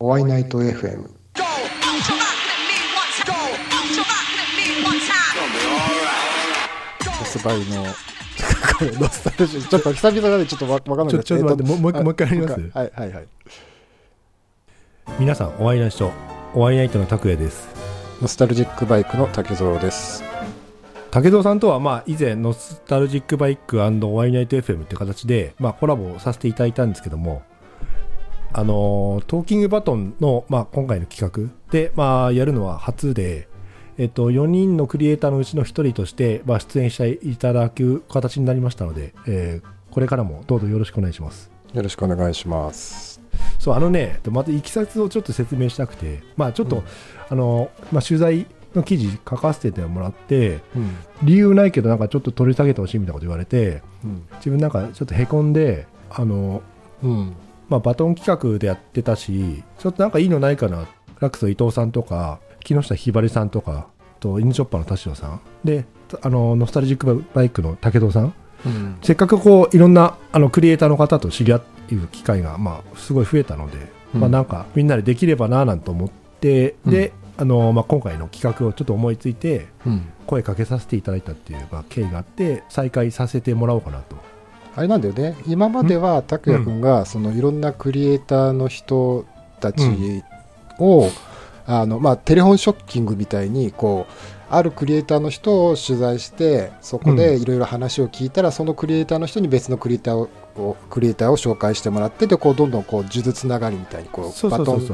おワイナイト FM 発売のこれノスタルジーちょっと久々なんでちょっとわわかんないちょちょっと待ってもうもう一回あもう一回やりますはいはいはい皆さんお会いない人お会いナイトの拓也ですノスタルジックバイクの竹蔵です武蔵さんとはまあ以前ノスタルジックバイクお会いナイト FM って形でまあコラボさせていただいたんですけどもあのートーキングバトンの、まあ、今回の企画。で、まあ、やるのは初で、えっと、4人のクリエイターのうちの1人として、まあ、出演していただく形になりましたので、えーこれからもどうぞよろしくお願いします。よろしくお願いします。そうあのねまたいきさつをちょっと説明したくてまあちょっと、うん。あのまあ、取材の記事書かせてもらってうん。理由ないけどなんかちょっと取り下げてほしいみたいなこと言われてうん。自分なんかちょっとへこんであの、うんまあ、バトン企画でやってたしちょっとなんかいいのないかな。ラックスの伊藤さんとか木下ひばりさんとかとインチョッパーの田代さん。であのノスタルジックバイクの武藤さん。うん。せっかくこういろんなあのクリエイターの方と知り合う機会がまあすごい増えたので、うん。まあなんかみんなでできればなぁなんて思って、であのまあ今回の企画をちょっと思いついてうん。声かけさせていただいたっていうまあ経緯があって再開させてもらおうかなと。あれなんだよね。今までは拓也君がそのいろんなクリエイターの人たちを、あのまあ、テレフォンショッキングみたいにこうあるクリエイターの人を取材してそこでいろいろ話を聞いたら、そのクリエイターの人に別のクリエイターををクリエイターを紹介してもらってでこうどんどんこう数珠つながりみたいにこうバトン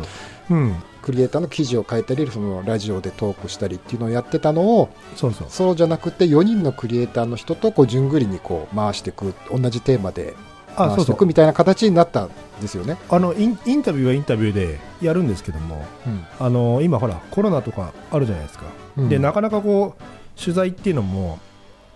クリエイターの記事を書いたりそのラジオでトークしたりっていうのをやってたのをそうそう。そうじゃなくて4人のクリエイターの人とこう順繰りにこう回していく同じテーマであ、そうそ。回していうくみたいな形になったんですよね。あのインインタビューはインタビューでやるんですけども、あの今ほらコロナとかあるじゃないですか。うんでなかなかこう取材っていうのも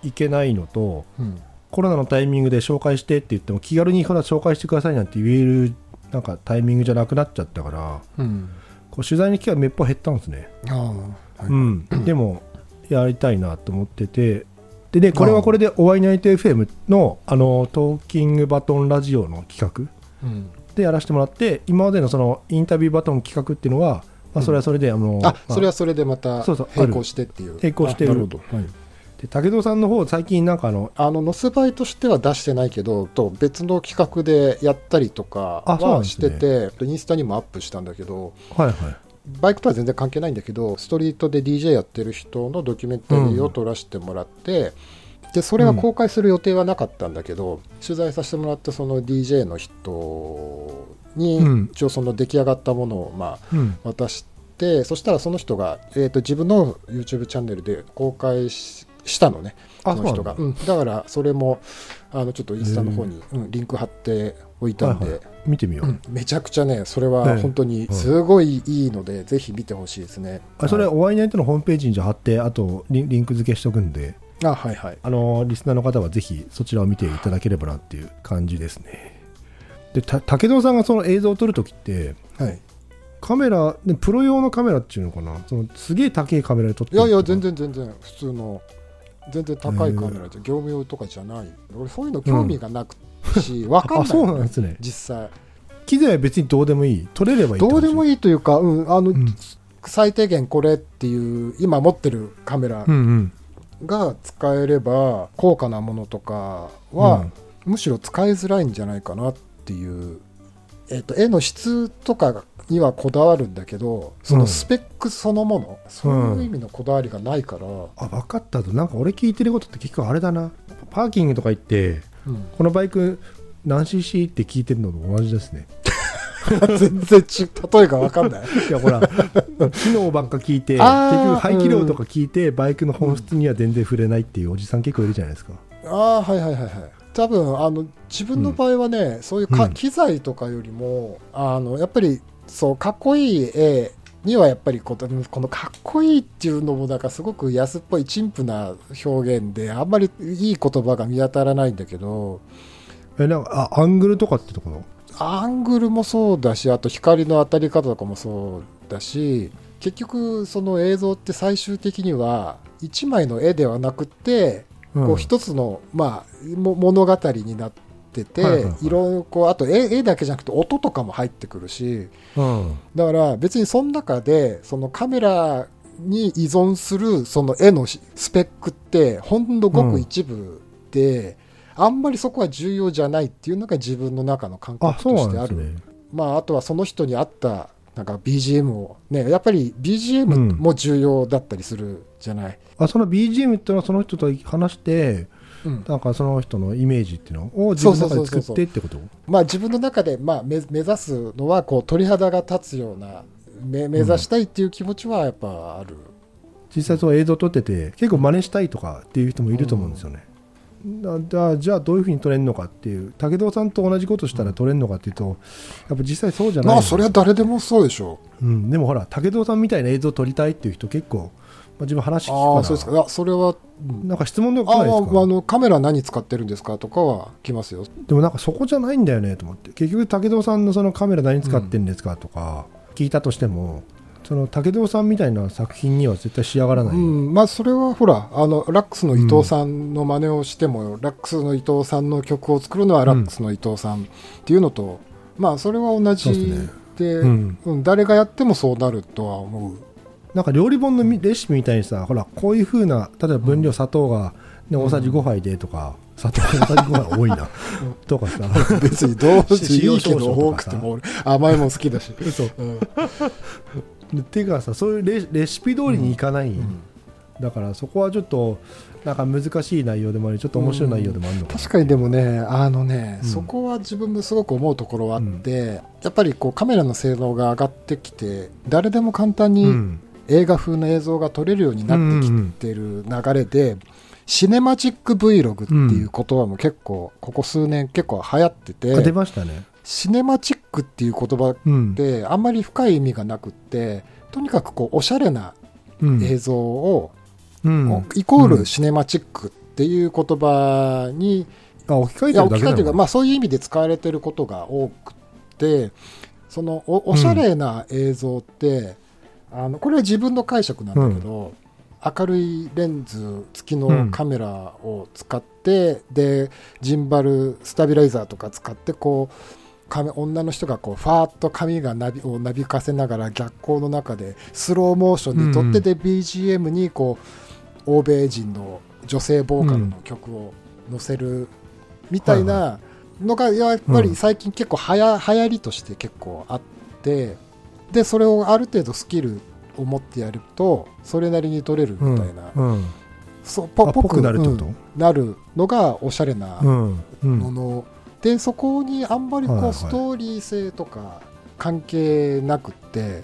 いけないのと。うんコロナのタイミングで紹介してって言っても気軽にほら紹介してくださいなんて言えるなんかタイミングじゃなくなっちゃったからうんこう取材の機会めっぽ減ったんですね、はい。うん、でもやりたいなと思ってて。でねこれはこれで「お会いナイト FM の」あのトーキングバトンラジオの企画うん。でやらせてもらって今までのそのインタビューバトン企画っていうのは、まあ、それはそれで、あのあまあそれはそれでまたそうそう並行してっていう。並行してる。あなるほど、はいで武藤さんの方最近なんかあのあのノスバイとしては出してないけどと別の企画でやったりとかはしてて、インスタにもアップしたんだけどはいはい。バイクとは全然関係ないんだけどストリートで DJ やってる人のドキュメンタリーを撮らせてもらって、でそれは公開する予定はなかったんだけど、取材させてもらったその DJ の人に、うん。一応その出来上がったものをまあうん。渡してそしたらその人が、えー、と自分の YouTube チャンネルで公開ししたのねあその人が、そうなんうん。だからそれもあのちょっとインスタの方に、うん。リンク貼っておいたんで、はいはい。見てみよう、うん。めちゃくちゃねそれええ。は本当にすごいいいので、ぜひ見てほしいですね。あそれ、はい。お会いナイトのホームページにじゃあ貼って、あとリンリンク付けしとくんで、あはいはい。あのーリスナーの方はぜひそちらを見ていただければなっていう感じですね。で、た武藤さんがその映像を撮るときって、はい。カメラ、でプロ用のカメラっていうのかな、そのすげえ高いカメラで撮っていやいや全然。然全然普通の全然高いカメラで業務用とかじゃない。俺そういうの興味がなくし、わかんあ、ない。そうなんですね。実際。機材は別にどうでもいい。撮れればいいどうでもい。いいというか、うん、あの、うん。最低限これっていう今持ってるカメラ。が使えれば高価なものとかは、むしろ使いづらいんじゃないかなっていう、えっと絵の質とかにはこだわるんだけどそのスペックそのもの、そういう意味のこだわりがないから、あ、分かったと。なんか俺聞いてることって結構あれだな。パーキングとか行って、うん。このバイク何 cc って聞いてるのと同じですね。全然ち例えが分かんない。いやほら機能ばっか聞いて結局排気量とか聞いて、バイクの本質には全然触れないっていうおじさん結構いるじゃないですか。ああはいはいはいはい多分あの自分の場合はね、そういうか、うん。機材とかよりもあのやっぱりそうかっこいい絵にはやっぱりこのこのかっこいいっていうのもなんかすごく安っぽい陳腐な表現であんまりいい言葉が見当たらないんだけどえなんかあアングルとかってところアングルもそうだしあと光の当たり方とかもそうだし結局その映像って最終的には1枚の絵ではなくてこう一つの、まあ、も物語になっってて、はいはいはいろいろこうあと絵絵だけじゃなくて音とかも入ってくるしうん。だから別にその中でそのカメラに依存するその絵のしスペックってほんのごく一部で、あんまりそこは重要じゃないっていうのが自分の中の感あ、覚としてあるなんですね。まあ、あとはその人に合ったなんか BGM をねやっぱり BGM も重要だったりするじゃない、あ、その BGM っていうのはその人と話して、うん。なんかその人のイメージっていうのを自分の中で作ってってこと？まあ、自分の中で、まあ、目目指すのはこう鳥肌が立つような目目指したいっていう気持ちはやっぱある、実際そう映像撮ってて結構真似したいとかっていう人もいると思うんですよね、だだじゃあどういうふうに撮れるのかっていう武藤さんと同じことしたら撮れるのかっていうとやっぱ実際そうじゃないまあそれは誰でもそうでしょう。ん、でもほら武藤さんみたいな映像撮りたいっていう人結構、まあ、自分話う聞くから。ああそうですか。それは、うん。なんか質問でも来あないですか？ああのカメラ何使ってるんですかとかは来ますよ。でもなんかそこじゃないんだよねと思って。結局武藤さんのそのカメラ何使ってるんですかとか聞いたとしても、その武藤さんみたいな作品には絶対仕上がらない、うん。まあ、それはほらあのラックスの伊藤さんの真似をしても、ラックスの伊藤さんの曲を作るのはラックスの伊藤さんっていうのと、まあそれは同じですね。で、うん。うん。誰がやってもそうなるとは思う。なんか料理本のみレシピみたいにさほらこういう風な例えば分量砂糖が、ね、大さじ5杯でとか、砂糖大さじ5杯多いな。とかさ。別にどうしていいけど多くても俺甘いもん好きだし、嘘うんっていうかさそういうレレシピ通りにいかない、だからそこはちょっとなんか難しい内容でもありちょっと面白い内容でもあるのかな、確かにでもねあのね、うん。そこは自分もすごく思うところはあって、やっぱりこうカメラの性能が上がってきて誰でも簡単にうん。映画風の映像が撮れるようになってきてる流れで、シネマチック Vlog っていう言葉も結構ここ数年結構流行ってて、あ出ましたねシネマチックっていう言葉うん。ってあんまり深い意味がなくってとにかくこうおしゃれなうん。映像を、うん。イコーうん。ルシネマチックっていう言葉に、あ置き換えてるだけか、まあ、そういう意味で使われてることが多くてそのおおしゃれな映像って、あのこれは自分の解釈なんだけど、明るいレンズ付きのカメラを使って、でジンバルスタビライザーとか使ってこう髪女の人がこうファーッと髪がなびをなびかせながら逆光の中でスローモーションに撮ってで BGM にこう欧米人の女性ボーカルの曲を載せるみたいなのがやっぱり最近結構はや流行りとして結構あってでそれをある程度スキルを持ってやるとそれなりに撮れるみたいな、そうぽあぽくなるってこと？うんなるのがおしゃれなもの、でそこにあんまりこう、ストーリー性とか関係なくって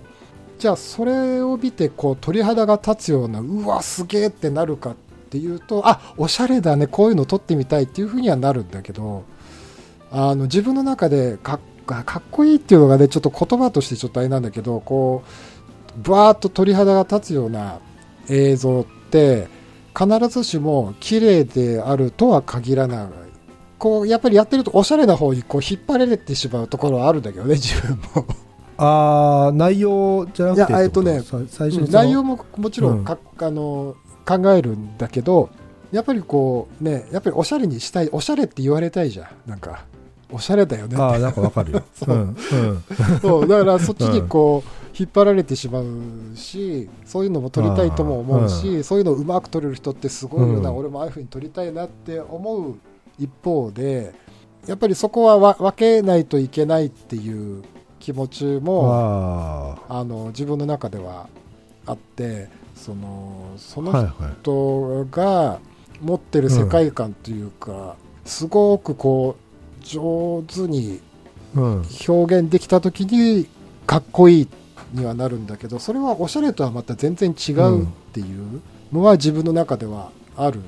じゃあそれを見てこう鳥肌が立つようなうわすげえってなるかっていうとあおしゃれだねこういうの撮ってみたいっていうふうにはなるんだけどあの自分の中でかっかっこいいっていうのがねちょっと言葉としてちょっとあれなんだけどこうブワーッと鳥肌が立つような映像って必ずしも綺麗であるとは限らないこうやっぱりやってるとおしゃれな方にこう引っ張られてしまうところはあるんだけどね 自分も。ああ内容じゃなくていやえっとねさ最初内容ももちろんか、あの考えるんだけどやっぱりこうねやっぱりおしゃれにしたいおしゃれって言われたいじゃん。なんかおしゃれだよねああなんかわかるよ。そう。うんうん。そうだからそっちにこう引っ張られてしまうしそういうのも撮りたいとも思うし、そういうのをうまく撮れる人ってすごいよな、うん。俺もああいうふうに撮りたいなって思う一方でやっぱりそこはわ分けないといけないっていう気持ちもああの自分の中ではあってそのその人が持ってる世界観というか、すごくこう上手にうん。表現できた時にかっこいいにはなるんだけどそれはおしゃれとはまた全然違うっていうのは自分の中ではある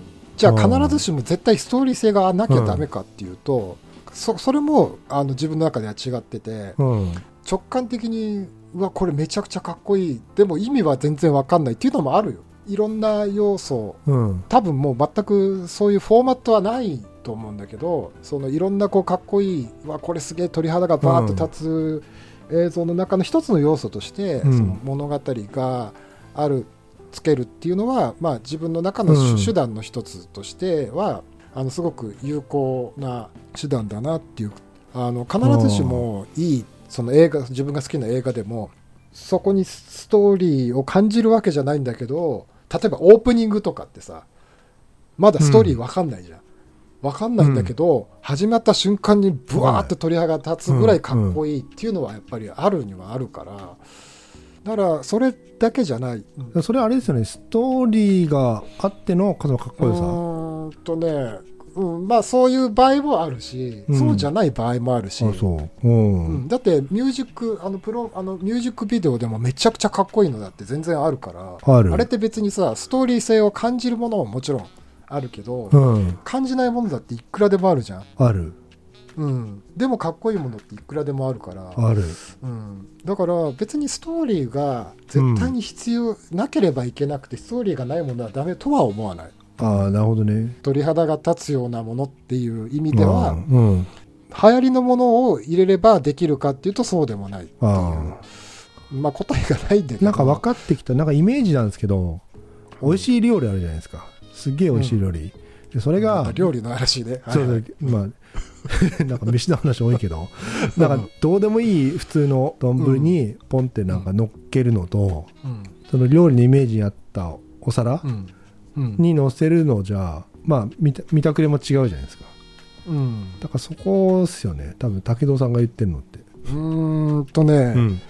じゃあ必ずしも絶対ストーリー性がなきゃダメかっていうと、そそれもあの自分の中では違っててうん。直感的にうわこれめちゃくちゃかっこいい。でも意味は全然わかんないっていうのもあるよ。いろんな要素うん。多分もう全くそういうフォーマットはないと思うんだけどそのいろんなこうかっこいいうわこれすげえ鳥肌がバーッと立つ映像の中の一つの要素として、うん。その物語があるつけるっていうのは、まあ、自分の中のうん。手手段の一つとしてはあのすごく有効な手段だなっていうあの必ずしもいいその映画自分が好きな映画でもそこにストーリーを感じるわけじゃないんだけど例えばオープニングとかってさまだストーリーわかんないじゃん、わかんないんだけど、始まった瞬間にブワーって鳥肌が立つぐらいかっこいいっていうのはやっぱりあるにはあるからだからそれだけじゃない、うん。それあれですよね。ストーリーがあってのそのかっこよさ。うーんとね、うん、まあそういう場合もあるし、うん。そうじゃない場合もあるし、あそう。うん、うん。だってミュージックあのプロあのミュージックビデオでもめちゃくちゃかっこいいのだって全然あるからある。れって別にさストーリー性を感じるものももちろんあるけど、うん。感じないものだっていくらでもあるじゃん、あるうん、でもかっこいいものっていくらでもあるから、ある。うん、だから別にストーリーが絶対に必要、なければいけなくてストーリーがないものはダメとは思わない。ああなるほどね。鳥肌が立つようなものっていう意味では、うんうん。流行りのものを入れればできるかっていうとそうでもないっていまあ答えがないんだけど。なんか分かってきた。なんかイメージなんですけど美味しい料理あるじゃないですか。すっげえ美味しい料理、でそれが料理の話ね、そうはいはい。そうまあ なんか飯の話多いけどなんかどうでもいい普通の丼にポンってなんか乗っけるのと、うん。その料理のイメージに合ったお皿に乗せるのじゃまあ見た見たくれも違うじゃないですか。うん。だからそこですよね。多分武藤さんが言ってるのって、うーんとね、うん。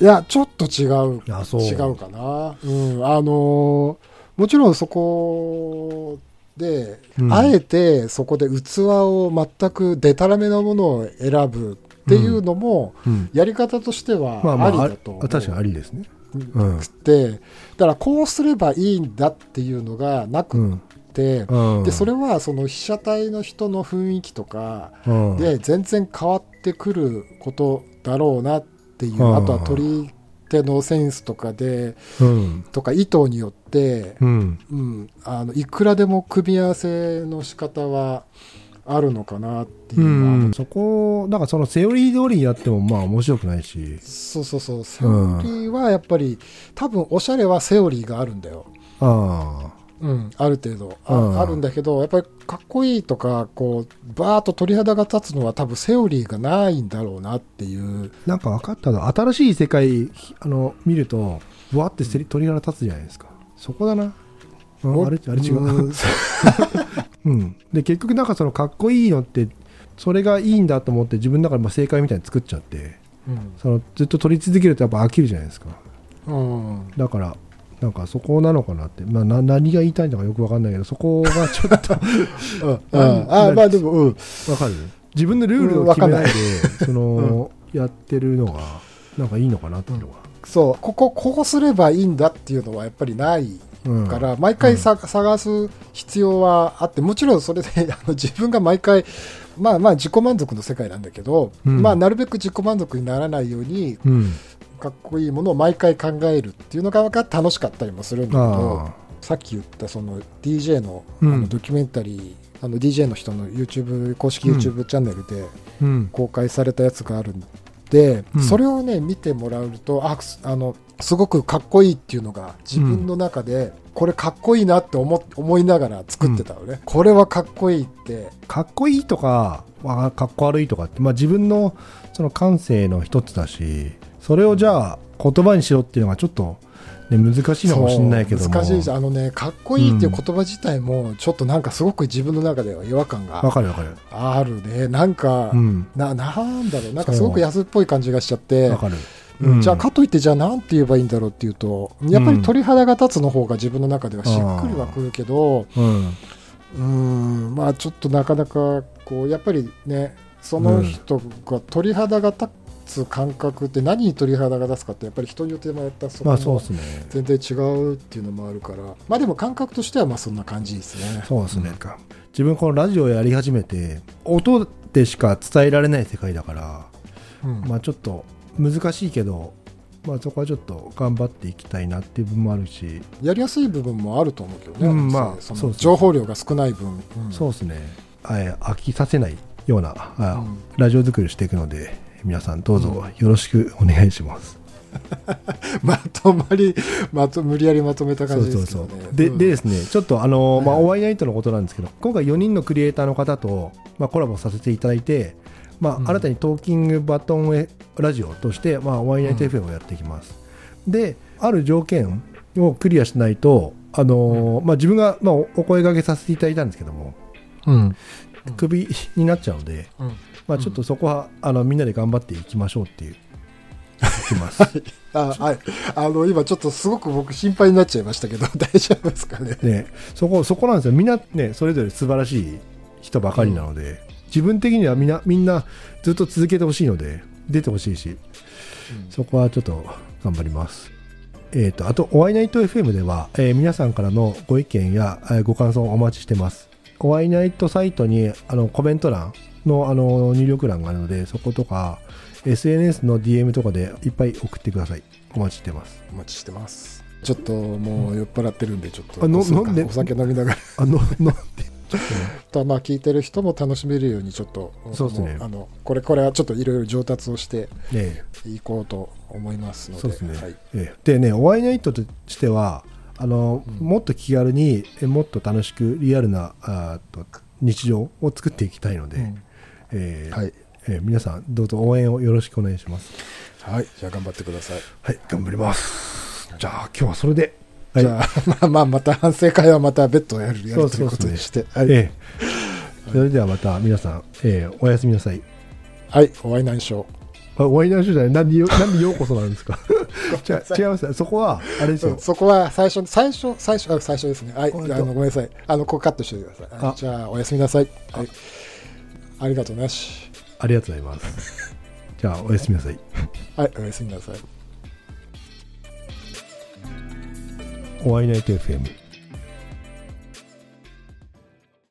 いやちょっと違う。あそう。違うかな、うん、あのーもちろんそこで、うん。あえてそこで器を全くでたらめなものを選ぶっていうのも、うん。やり方としてはまあまああありだと思う、確かにありですね。うん。くてだからこうすればいいんだっていうのがなうくんって、うん。でそれはその被写体の人の雰囲気とかうん。で全然変わってくることだろうなっていう、うん。あとは撮り手のセンスとかでうん。とか意図によって、うん。うん、あのいくらでも組み合わせの仕方はあるのかなっていううのは、ん、そこ、だからそのセオリー通りにやってもまあ面白くないし、そうそうそう。セオリーはやっぱり多分おしゃれはセオリーがあるんだよ。あうん、ある程度あ,、うんあるんだけどやっぱりかっこいいとかこうバーッと鳥肌が立つのは多分セオリーがないんだろうなっていうあ、なんか分かったの、新しい世界あの見ると、わーって鳥肌立つじゃないですか。そこだな。うんあれあれ違う。うん うん。で、結局なんかそのかっこいいのって、それがいいんだと思って自分の中でまあ正解みたいに作っちゃって、そのずっと撮り続けるとやっぱ飽きるじゃないですか。うんうんだから、なんかそこなのかなって、まあ、な何が言いたいのかよく分かんないけど、そこがちょっと うん。うん。あまあでも、うん、わかる？自分のルールを決めないで、その、やってるのが、なんかいいのかなっていうのが。そう。こここうすればいいんだっていうのはやっぱりないうん。から、毎回さ、探す必要はあってもちろんそれであの自分が毎回まあまあ自己満足の世界なんだけど、うん。まあなるべく自己満足にならないようにうん。かっこいいものを毎回考えるっていうのが楽しかったりもするんだけどあさっき言ったその DJ のあうん。のドキュメンタリー、あの DJ の人の YouTube 公式 YouTube チャンネルで。公開されたやつがあるんで、うん。それをね見てもらうとあすあのすごくかっこいいっていうのが自分の中で、これかっこいいなって思思いながら作ってたのね、これはかっこいいって。かっこいいとか、まあ、かっこ悪いとかって、まあ自分のその感性の一つだし、それをじゃあ言葉にしろっていうのがちょっと、ね、難しいのかもしれないけど難しいじゃん。あのねかっこいいっていう言葉自体もちょっとなんかすごく自分の中では違和感わがかるわかる。あるね。なんか、うん。ななんだろう。なんかすごく安っぽい感じがしちゃって。わかる。うんじゃあかかといってじゃあなんて言えばいいんだろうっていうとやっぱり鳥肌が立つの方が自分の中ではしっくりはくるけどうん。まあちょっとなかなかこうやっぱりねその人が鳥肌が立つ感覚って何に鳥肌が立つかってやっぱり人によってまたそこもまあそうですね。全然違うっていうのもあるからまあでも感覚としてはまあそんな感じですね。そうですね。自分このラジオやり始めて、音でしか伝えられない世界だから、うんまあちょっと難しいけど、まあそこはちょっと頑張っていきたいなっていう部分もあるし、やりやすい部分もあると思うけどね、うんまあその情報量が少ない分、うん。そうですね、あえ飽きさせないような、あうん。ラジオ作りをしていくので、皆さんどうぞよろしくお願いします。まとまり、まと、無理やりまとめた感じですね。そうそうそう。でうん。でですね、ちょっとあの、まあ、はい。お会いナイトのことなんですけど、今回4人のクリエイターの方と、まあ、コラボさせていただいて、まあうん新たにトーキングバトンラジオとして、まあ、お会いナイト FM をやっていきます。で、ある条件をクリアしないと、あのまあ、自分が、まあ、おお声掛けさせていただいたんですけども、うん。うんクビになっちゃうので、うんまあ、ちょっとそこは、あのみんなで頑張っていきましょうっていう、いきます。あ、はい。あの、今ちょっとすごく僕心配になっちゃいましたけど、大丈夫ですかね。ね、そこそこなんですよ、みんな、ね、それぞれ素晴らしい人ばかりなので、自分的にはみんなみんなずっと続けてほしいので、出てほしいし、そこはちょっと頑張ります。えー、とあと、お会いナイト FM では、えー皆さんからのご意見や、えーご感想をお待ちしてます。お会いナイトサイトにあのコメント欄のあの入力欄があるので、そことか、SNS の DM とかでいっぱい送ってください。お待ちしてます。お待ちしてます。ちょっともう酔っ払ってるんで、ちょっとあのお酒なんでお酒飲みながらあの、なんで、とまあ聞いてる人も楽しめるように、ちょっと、そうですねもあの、これ、これはちょっといろいろ上達をしてねいこうと思いますので、そうですね、はい。ええでね、お会いナイトとしては、あのうんもっと気軽に、えもっと楽しく、リアルなあーと日常を作っていきたいので、うんえーはい。えー皆さん、どうぞ応援をよろしくお願いします。はい。じゃあ頑張ってください。はい、頑張ります。じゃあ、今日はそれで、はいじゃあ、まあまあ、また反省会はまた別途やるやるということにして、はい。ええそれではまた皆さん、えーおやすみなさい。はい。お会い難所。あお会いなしじゃない、なんでよなんでようこそなんですか？じゃ違いますそこは、あれですようん、そこは最初、最初、最初、あ最初ですね。はい。あのごめんなさい。あの、ここカットしてください。じゃあ、おやすみなさい。はい。ありがとうなし。ありがとうございます。じゃあ、おやすみなさい。はい。おやすみなさい。お会いナイト FM。